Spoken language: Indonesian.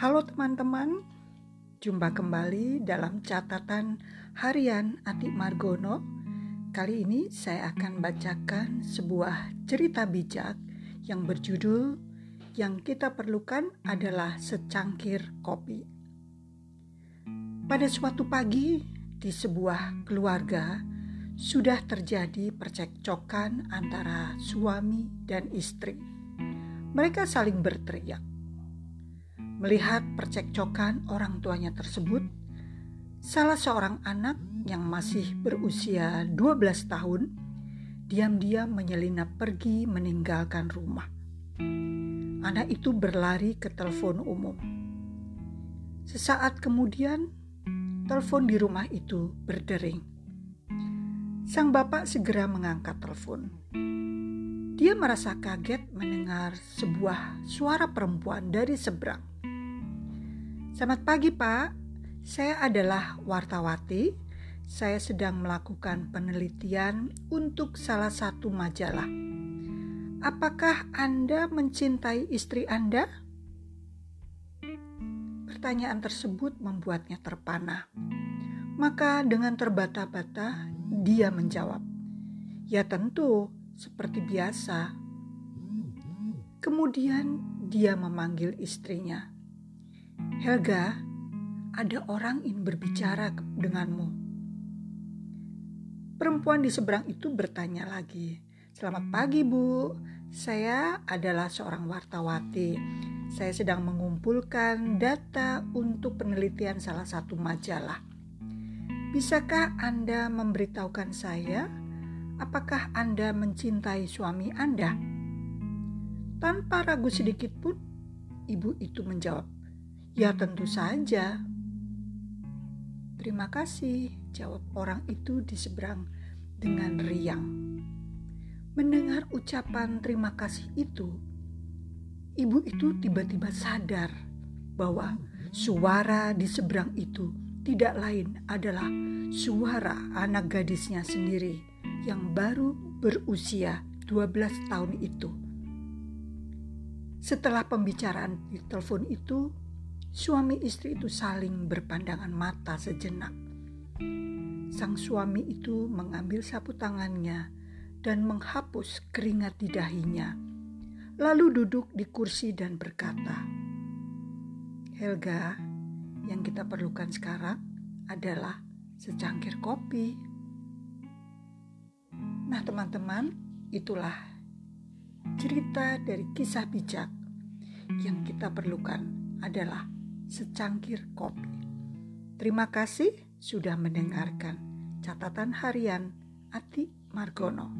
Halo teman-teman, jumpa kembali dalam catatan harian Ati Margono. Kali ini saya akan bacakan sebuah cerita bijak yang berjudul "Yang Kita Perlukan Adalah Secangkir Kopi". Pada suatu pagi di sebuah keluarga sudah terjadi percekcokan antara suami dan istri. Mereka saling berteriak Melihat percekcokan orang tuanya tersebut, salah seorang anak yang masih berusia 12 tahun diam-diam menyelinap pergi meninggalkan rumah. Anak itu berlari ke telepon umum. Sesaat kemudian, telepon di rumah itu berdering. Sang bapak segera mengangkat telepon. Dia merasa kaget mendengar sebuah suara perempuan dari seberang. Selamat pagi, Pak. Saya adalah wartawati. Saya sedang melakukan penelitian untuk salah satu majalah. Apakah Anda mencintai istri Anda? Pertanyaan tersebut membuatnya terpana. Maka dengan terbata-bata dia menjawab, "Ya tentu, seperti biasa." Kemudian dia memanggil istrinya. Helga, ada orang ingin berbicara denganmu. Perempuan di seberang itu bertanya lagi, Selamat pagi bu, saya adalah seorang wartawati. Saya sedang mengumpulkan data untuk penelitian salah satu majalah. Bisakah Anda memberitahukan saya apakah Anda mencintai suami Anda? Tanpa ragu sedikit pun, ibu itu menjawab, Ya tentu saja. Terima kasih, jawab orang itu di seberang dengan riang. Mendengar ucapan terima kasih itu, ibu itu tiba-tiba sadar bahwa suara di seberang itu tidak lain adalah suara anak gadisnya sendiri yang baru berusia 12 tahun itu. Setelah pembicaraan di telepon itu, Suami istri itu saling berpandangan mata sejenak. Sang suami itu mengambil sapu tangannya dan menghapus keringat di dahinya, lalu duduk di kursi dan berkata, "Helga, yang kita perlukan sekarang adalah secangkir kopi." Nah, teman-teman, itulah cerita dari kisah bijak yang kita perlukan adalah secangkir kopi. Terima kasih sudah mendengarkan catatan harian Ati Margono.